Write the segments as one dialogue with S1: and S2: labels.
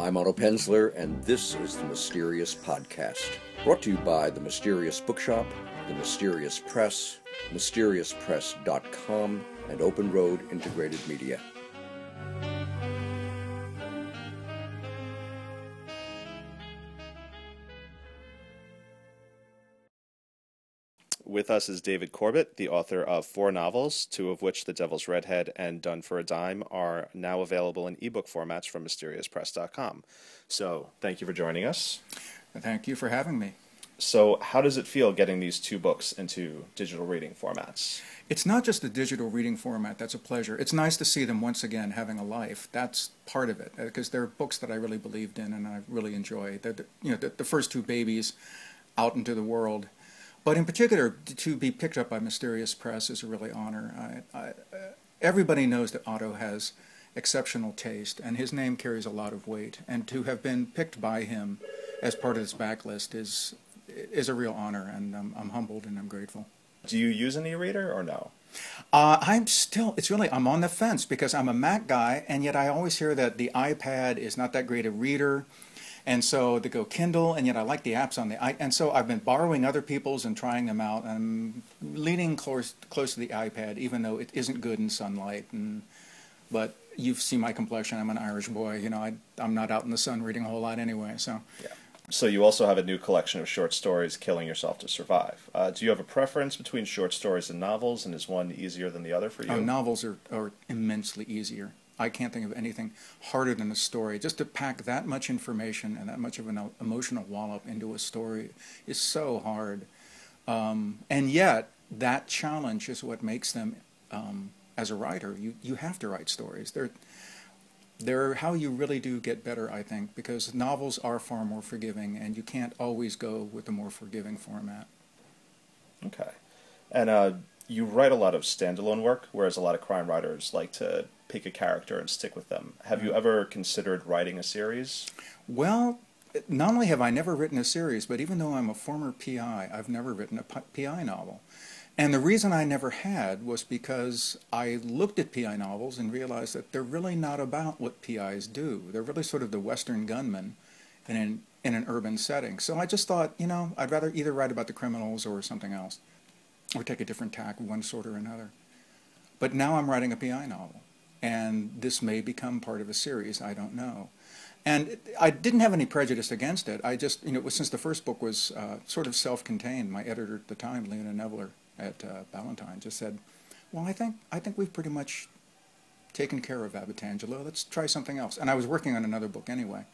S1: I'm Otto Penzler, and this is the Mysterious Podcast, brought to you by the Mysterious Bookshop, the Mysterious Press, mysteriouspress.com, and Open Road Integrated Media.
S2: With us is David Corbett, the author of four novels, two of which, The Devil's Redhead and Done for a Dime, are now available in ebook formats from mysteriouspress.com. So, thank you for joining us.
S3: Thank you for having me.
S2: So, how does it feel getting these two books into digital reading formats?
S3: It's not just the digital reading format that's a pleasure. It's nice to see them once again having a life. That's part of it uh, because they're books that I really believed in and I really enjoy. The, you know, the, the first two babies out into the world but in particular, to be picked up by Mysterious Press is a really honor. I, I, everybody knows that Otto has exceptional taste, and his name carries a lot of weight. And to have been picked by him as part of this backlist is is a real honor, and I'm, I'm humbled and I'm grateful.
S2: Do you use an e-reader or no?
S3: Uh, I'm still, it's really, I'm on the fence because I'm a Mac guy, and yet I always hear that the iPad is not that great a reader. And so they go Kindle, and yet I like the apps on the i. And so I've been borrowing other people's and trying them out. I'm leaning close close to the iPad, even though it isn't good in sunlight. And but you've seen my complexion. I'm an Irish boy. You know, I I'm not out in the sun reading a whole lot anyway. So.
S2: Yeah. So you also have a new collection of short stories, "Killing Yourself to Survive." Uh, do you have a preference between short stories and novels, and is one easier than the other for you?
S3: Oh, novels are, are immensely easier. I can't think of anything harder than a story. Just to pack that much information and that much of an emotional wallop into a story is so hard. Um, and yet, that challenge is what makes them, um, as a writer, you, you have to write stories. They're, they're how you really do get better, I think, because novels are far more forgiving, and you can't always go with the more forgiving format.
S2: Okay. And uh, you write a lot of standalone work, whereas a lot of crime writers like to pick a character and stick with them. Have you mm. ever considered writing a series?
S3: Well, not only have I never written a series, but even though I'm a former PI, I've never written a PI novel. And the reason I never had was because I looked at PI novels and realized that they're really not about what PIs do. They're really sort of the Western gunman in an, in an urban setting. So I just thought, you know, I'd rather either write about the criminals or something else, or take a different tack, one sort or another. But now I'm writing a PI novel and this may become part of a series. I don't know. And I didn't have any prejudice against it. I just, you know, since the first book was uh, sort of self-contained, my editor at the time, Leona Nevler at uh, Ballantine, just said, "Well, I think I think we've pretty much taken care of Abbott-Angelo. Let's try something else." And I was working on another book anyway,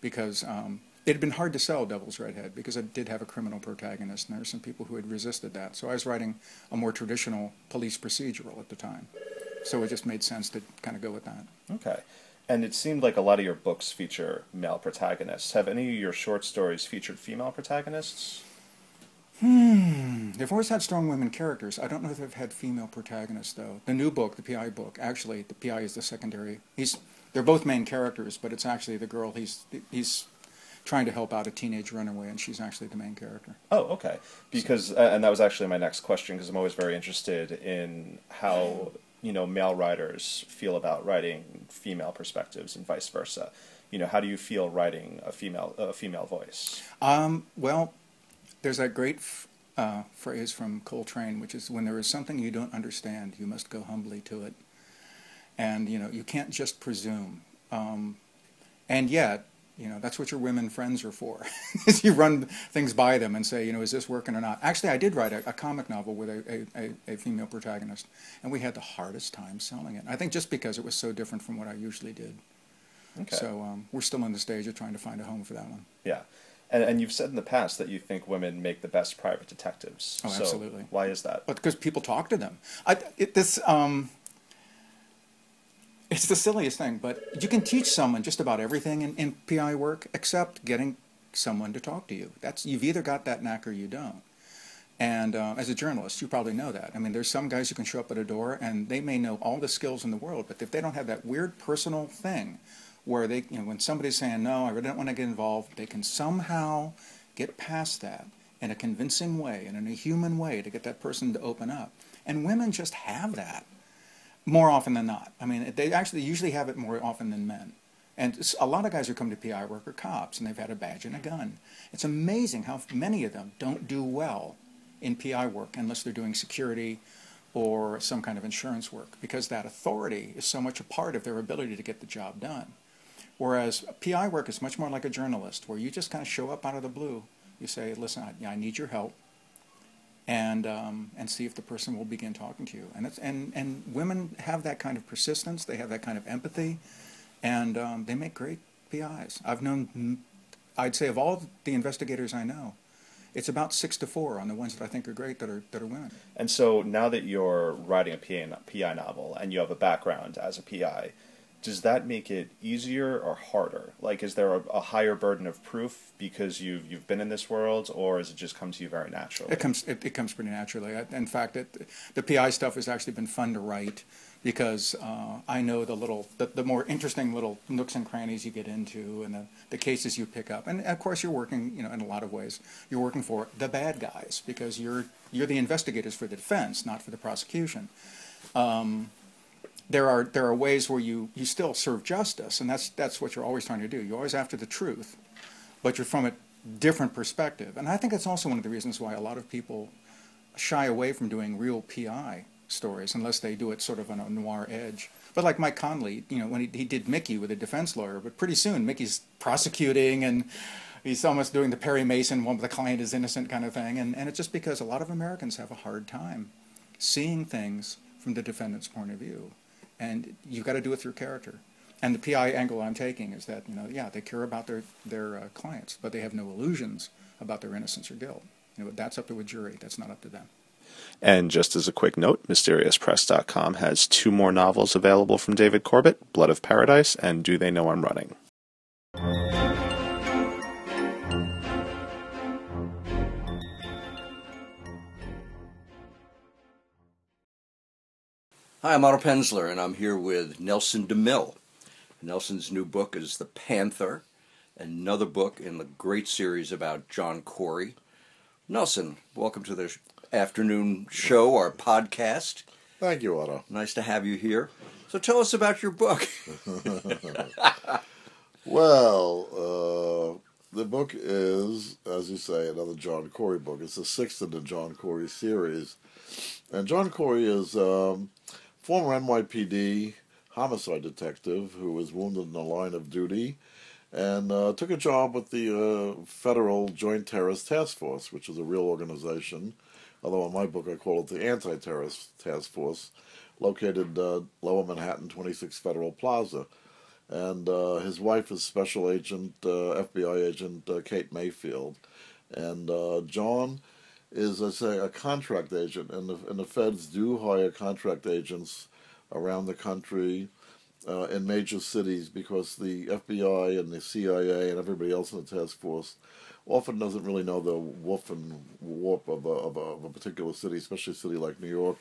S3: because um, it had been hard to sell Devil's Redhead because it did have a criminal protagonist, and there were some people who had resisted that. So I was writing a more traditional police procedural at the time so it just made sense to kind of go with that.
S2: Okay. And it seemed like a lot of your books feature male protagonists. Have any of your short stories featured female protagonists?
S3: Hmm. They've always had strong women characters. I don't know if they've had female protagonists though. The new book, the PI book, actually the PI is the secondary. He's they're both main characters, but it's actually the girl he's he's trying to help out a teenage runaway, and she's actually the main character.
S2: Oh, okay. Because so, uh, and that was actually my next question because I'm always very interested in how you know male writers feel about writing female perspectives and vice versa. You know, how do you feel writing a female a female voice?
S3: Um, well, there's that great f- uh, phrase from Coltrane, which is, "When there is something you don't understand, you must go humbly to it." And you know, you can't just presume. Um, and yet, you know, that's what your women friends are for. is you run things by them and say, you know, is this working or not? Actually, I did write a, a comic novel with a, a, a, female protagonist, and we had the hardest time selling it. I think just because it was so different from what I usually did. Okay. So um, we're still in the stage of trying to find a home for that one.
S2: Yeah. And, and you've said in the past that you think women make the best private detectives.
S3: Oh, absolutely.
S2: So why is that?
S3: But because people talk to them. I, it, this, um, it's the silliest thing, but you can teach someone just about everything in, in PI work except getting someone to talk to you. That's you've either got that knack or you don't. And uh, as a journalist, you probably know that. I mean, there's some guys who can show up at a door and they may know all the skills in the world, but if they don't have that weird personal thing where they, you know, when somebody's saying, no, I really don't want to get involved, they can somehow get past that in a convincing way and in a human way to get that person to open up. And women just have that more often than not. I mean, they actually usually have it more often than men. And a lot of guys who come to PI work are cops, and they've had a badge and a mm-hmm. gun. It's amazing how many of them don't do well in PI work unless they're doing security or some kind of insurance work, because that authority is so much a part of their ability to get the job done. Whereas PI work is much more like a journalist, where you just kind of show up out of the blue. You say, "Listen, I, I need your help," and um, and see if the person will begin talking to you. And and and women have that kind of persistence. They have that kind of empathy, and um, they make great PIs. I've known, mm, I'd say, of all the investigators I know, it's about six to four on the ones that I think are great that are that are women.
S2: And so now that you're writing a PI, PI novel and you have a background as a PI, does that make it easier or harder? Like, is there a, a higher burden of proof because you've you've been in this world, or does it just come to you very naturally?
S3: It comes it, it comes pretty naturally. In fact, it, the PI stuff has actually been fun to write because uh, I know the little the, the more interesting little nooks and crannies you get into and the, the cases you pick up. And of course, you're working you know in a lot of ways. You're working for the bad guys because you're you're the investigators for the defense, not for the prosecution. Um, there are there are ways where you, you still serve justice, and that's that's what you're always trying to do. You're always after the truth, but you're from a different perspective. And I think that's also one of the reasons why a lot of people shy away from doing real PI stories unless they do it sort of on a noir edge. But like Mike Connelly, you know, when he, he did Mickey with a defense lawyer, but pretty soon Mickey's prosecuting and he's almost doing the Perry Mason, one the client is innocent kind of thing. And, and it's just because a lot of Americans have a hard time seeing things from the defendant's point of view and you've got to do it through character. And the PI angle I'm taking is that you know, yeah, they care about their their uh, clients, but they have no illusions about their innocence or guilt. You know, that's up to a jury. That's not up to them.
S2: And just as a quick note, MysteriousPress.com has two more novels available from David Corbett Blood of Paradise and Do They Know I'm Running?
S1: Hi, I'm Otto Penzler, and I'm here with Nelson DeMille. Nelson's new book is The Panther, another book in the great series about John Corey. Nelson, welcome to the afternoon show, our podcast.
S4: Thank you, Otto.
S1: Nice to have you here. So tell us about your book.
S4: Well, uh, the book is, as you say, another John Corey book. It's the sixth in the John Corey series. And John Corey is um, former NYPD homicide detective who was wounded in the line of duty and uh, took a job with the uh, Federal Joint Terrorist Task Force, which is a real organization, although in my book I call it the Anti Terrorist Task Force, located uh, Lower Manhattan, 26 Federal Plaza. And uh, his wife is Special Agent, uh, FBI Agent uh, Kate Mayfield. And John is, I say, a contract agent, and the, and the feds do hire contract agents around the country uh, in major cities because the FBI and the CIA and everybody else in the task force often doesn't really know the woof and warp of a, of a, of a particular city, especially a city like New York.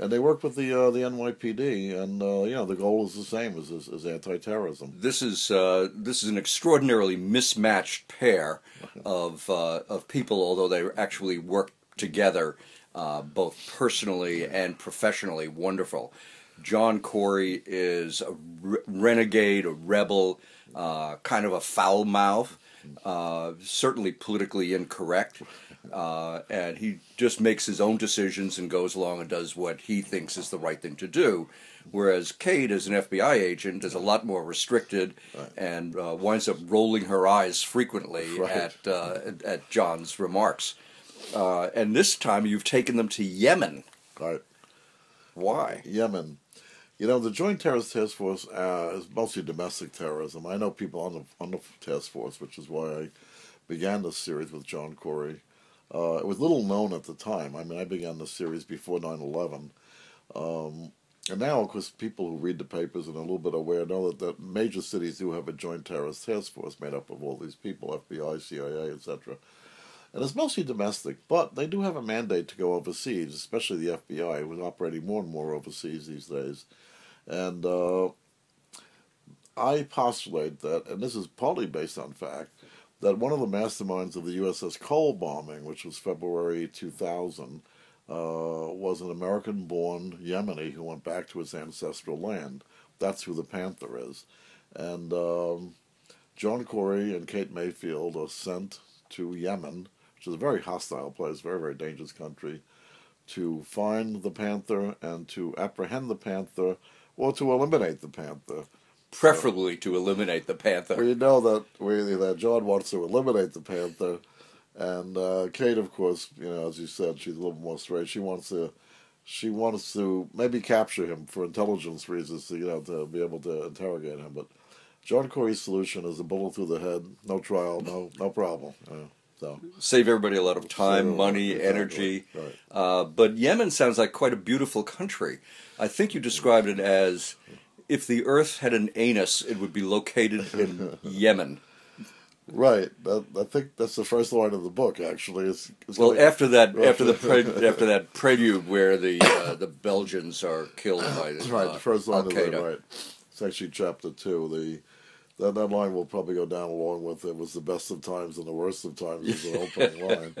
S4: And they work with the uh, the NYPD, and uh, you know the goal is the same as as, as anti-terrorism.
S1: This is uh, this is an extraordinarily mismatched pair of uh, of people, although they actually work together uh, both personally and professionally. Wonderful. John Corey is a re- renegade, a rebel, uh, kind of a foul mouth, uh, certainly politically incorrect. Uh, and he just makes his own decisions and goes along and does what he thinks is the right thing to do. Whereas Kate, as an FBI agent, is a lot more restricted and uh, winds up rolling her eyes frequently
S4: Right.
S1: at, uh, at at John's remarks. Uh, and this time you've taken them to Yemen.
S4: Right.
S1: Why?
S4: Yemen. You know, the Joint Terrorist Task Force uh, is mostly domestic terrorism. I know people on the on the task force, which is why I began this series with John Corey. Uh, it was little known at the time. I mean, I began the series before 9/11, um, and now, of course, people who read the papers and are a little bit aware know that, that major cities do have a Joint Terrorist Task Force made up of all these people, FBI, CIA, etc. And it's mostly domestic, but they do have a mandate to go overseas, especially the FBI, who's operating more and more overseas these days. And uh, I postulate that, and this is partly based on fact, that one of the masterminds of the USS Cole bombing, which was February 2000, uh, was an American born Yemeni who went back to his ancestral land. That's who the Panther is. and um, John Corey and Kate Mayfield are sent to Yemen, is a very hostile place, very very dangerous country, to find the panther and to apprehend the panther or to eliminate the panther.
S1: Preferably to eliminate the panther.
S4: We know that we that John wants to eliminate the panther, and uh, Kate, of course, you know, as you said, she's a little more straight. She wants to, she wants to maybe capture him for intelligence reasons, to, you know, to be able to interrogate him. But John Corey's solution is a bullet through the head, no trial, no no problem. So
S1: Save everybody a lot of time,
S4: Save a lot,
S1: money,
S4: exactly,
S1: energy.
S4: right.
S1: Uh, but Yemen sounds like quite a beautiful country. I think you described it as if the earth had an anus, it would be located in Yemen.
S4: right, that, I think that's the first line of the book. Actually,
S1: Well, after that,
S4: Right.
S1: after the pre- after that prelude where the uh, the Belgians are killed by the,
S4: right,
S1: uh,
S4: the first line
S1: Al
S4: of
S1: Qaeda.
S4: right. It's actually chapter two. The that, that line will probably go down along with it was the best of times and the worst of times as an opening line.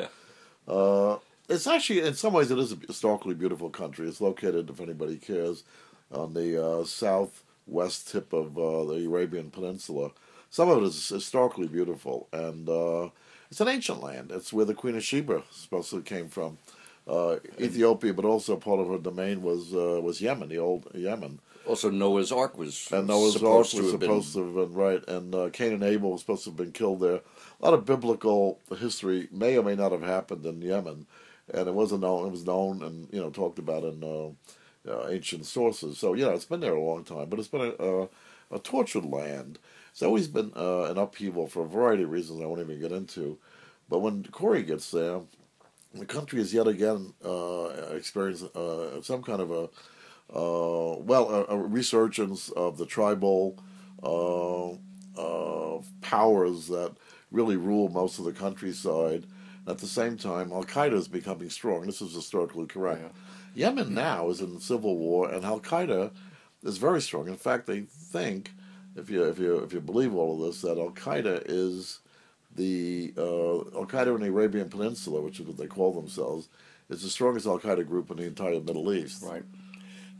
S4: Uh, it's actually, in some ways, it is a historically beautiful country. It's located, if anybody cares, on the uh, southwest tip of uh, the Arabian Peninsula. Some of it is historically beautiful, and uh, it's an ancient land. It's where the Queen of Sheba supposedly came from. Uh, Ethiopia, but also part of her domain was uh, was Yemen, the old Yemen.
S1: Also, Noah's Ark was
S4: And Noah's Ark
S1: supposed
S4: was
S1: to have been-
S4: supposed to have been right, and uh, Cain and Abel was supposed to have been killed there. A lot of biblical history may or may not have happened in Yemen, and it wasn't known. It was known and you know talked about in uh, uh, ancient sources. So you know it's been there a long time, but it's been a, a, a tortured land. It's always been uh, an upheaval for a variety of reasons I won't even get into. But when Corey gets there, the country is yet again uh, experiencing uh, some kind of a well a, a resurgence of the tribal uh, uh, powers that really rule most of the countryside. And at the same time, Al Qaeda is becoming strong. This is historically correct. Yemen now is in civil war, and Al Qaeda is very strong. In fact, they think, if you if you if you believe all of this, that Al Qaeda is the uh, Al Qaeda in the Arabian Peninsula, which is what they call themselves, is the strongest Al Qaeda group in the entire Middle East.
S1: Right.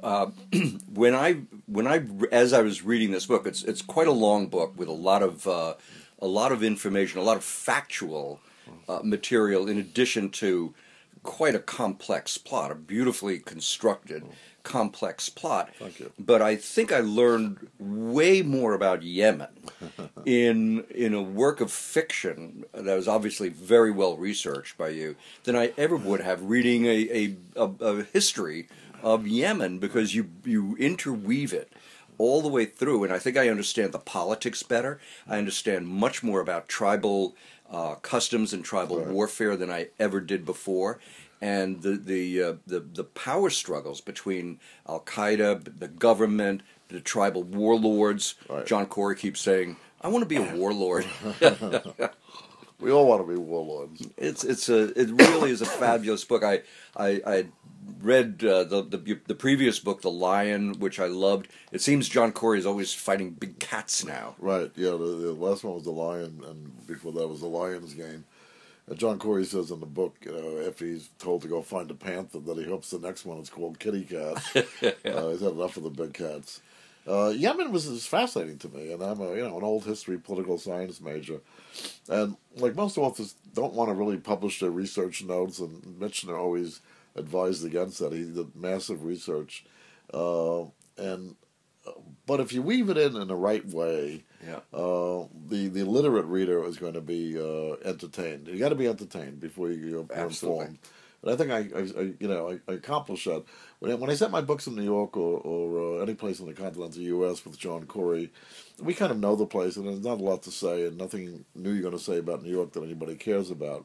S1: Uh, when I when I as I was reading this book, it's it's quite a long book with a lot of uh, a lot of information, a lot of factual uh, material, in addition to quite a complex plot, a beautifully constructed complex plot.
S4: Thank you.
S1: But I think I learned way more about Yemen in in a work of fiction that was obviously very well researched by you than I ever would have reading a a, a, a history of Yemen because you you interweave it all the way through and I think I understand the politics better. I understand much more about tribal uh, customs and tribal
S4: Right.
S1: warfare than I ever did before. And the the, uh, the the power struggles between Al Qaeda, the government, the tribal warlords.
S4: Right.
S1: John Corey keeps saying, "I want to be a warlord."
S4: We all want to be warlords.
S1: It's it's a it really is a fabulous book. I I, I read uh, the, the the previous book, The Lion, which I loved. It seems John Corey is always fighting big cats now.
S4: Right, yeah, the, the last one was the lion, and before that was the lion's game. And John Corey says in the book, you know, if he's told to go find a panther, that he hopes the next one is called Kitty Cat. uh, he's had enough of the big cats. Uh, Yemen was is fascinating to me, and I'm a you know an old history political science major, and like most authors don't want to really publish their research notes, and Michener always advised against that. He did massive research, uh, and but if you weave it in in the right way,
S1: Yeah.
S4: uh, the the literate reader is going to be uh, entertained. You got to be entertained before you, you're
S1: Absolutely.
S4: informed. And I think I, I, I you know, I, I accomplished that when I, when I set my books in New York or, or uh, any place in the continental U.S. with John Corey. We kind of know the place, and there's not a lot to say, and nothing new you're going to say about New York that anybody cares about.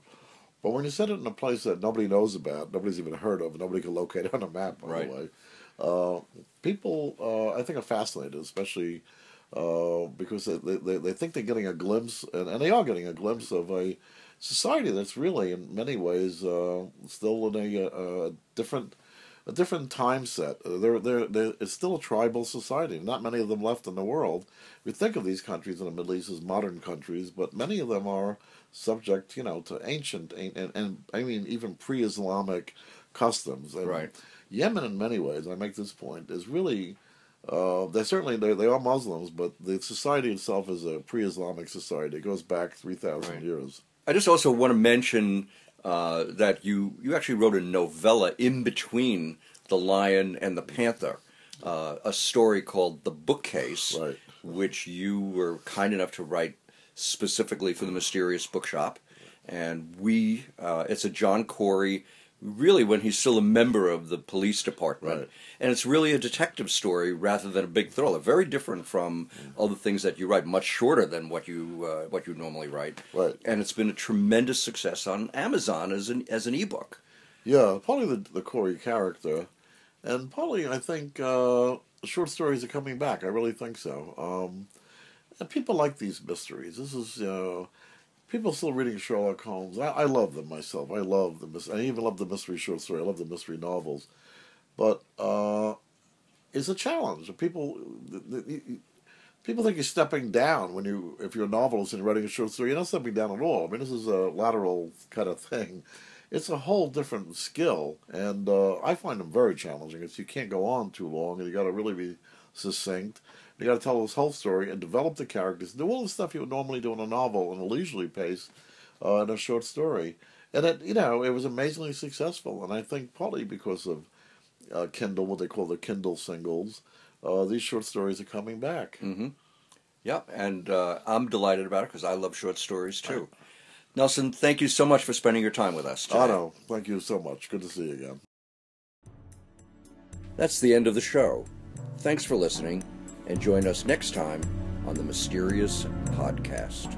S4: But when you set it in a place that nobody knows about, nobody's even heard of, nobody can locate on a map, by
S1: Right.
S4: the way, uh, people, uh, I think, are fascinated, especially uh, because they, they, they think they're getting a glimpse, and, and they are getting a glimpse of a society that's really, in many ways, uh, still in a, uh different a different time set. Uh, They're, they're, they're, it's still a tribal society. Not many of them left in the world. We think of these countries in the Middle East as modern countries, but many of them are subject, you know, to ancient and, and, and I mean even pre-Islamic customs. And
S1: Right.
S4: Yemen, in many ways, I make this point, is really Uh, they certainly they, they are Muslims, but the society itself is a pre-Islamic society. It goes back three thousand
S1: Right.
S4: years.
S1: I just also want to mention uh, that you you actually wrote a novella in between the Lion and the Panther, uh, a story called The Bookcase,
S4: Right.
S1: which you were kind enough to write specifically for the Mysterious Bookshop, and we uh, it's a John Corey. Really, when he's still a member of the police department,
S4: Right.
S1: and it's really a detective story rather than a big thriller. Very different from other things that you write, much shorter than what you uh, what you normally write.
S4: Right.
S1: And it's been a tremendous success on Amazon as an as an ebook.
S4: Yeah, partly the the Corey character, and partly I think uh, short stories are coming back. I really think so. Um, and people like these mysteries. This is uh, people still reading Sherlock Holmes. I, I love them myself. I love the I even love the mystery short story. I love the mystery novels, but uh, it's a challenge. People. People think you're stepping down when you, if you're a novelist and you're writing a short story. You're not stepping down at all. I mean, this is a lateral kind of thing. It's a whole different skill, and uh, I find them very challenging. It's you can't go on too long, and you got to really be succinct. You got to tell this whole story and develop the characters. Do all the stuff you would normally do in a novel in a leisurely pace, uh, in a short story. And it, you know, it was amazingly successful. And I think partly because of uh, Kindle, what they call the Kindle singles, uh, these short stories are coming back.
S1: Yep, and uh, I'm delighted about it because I love short stories too. Nelson, thank you so much for spending your time with us. Today.
S4: Otto, thank you so much. Good to see you again.
S1: That's the end of the show. Thanks for listening, and join us next time on the Mysterious Podcast.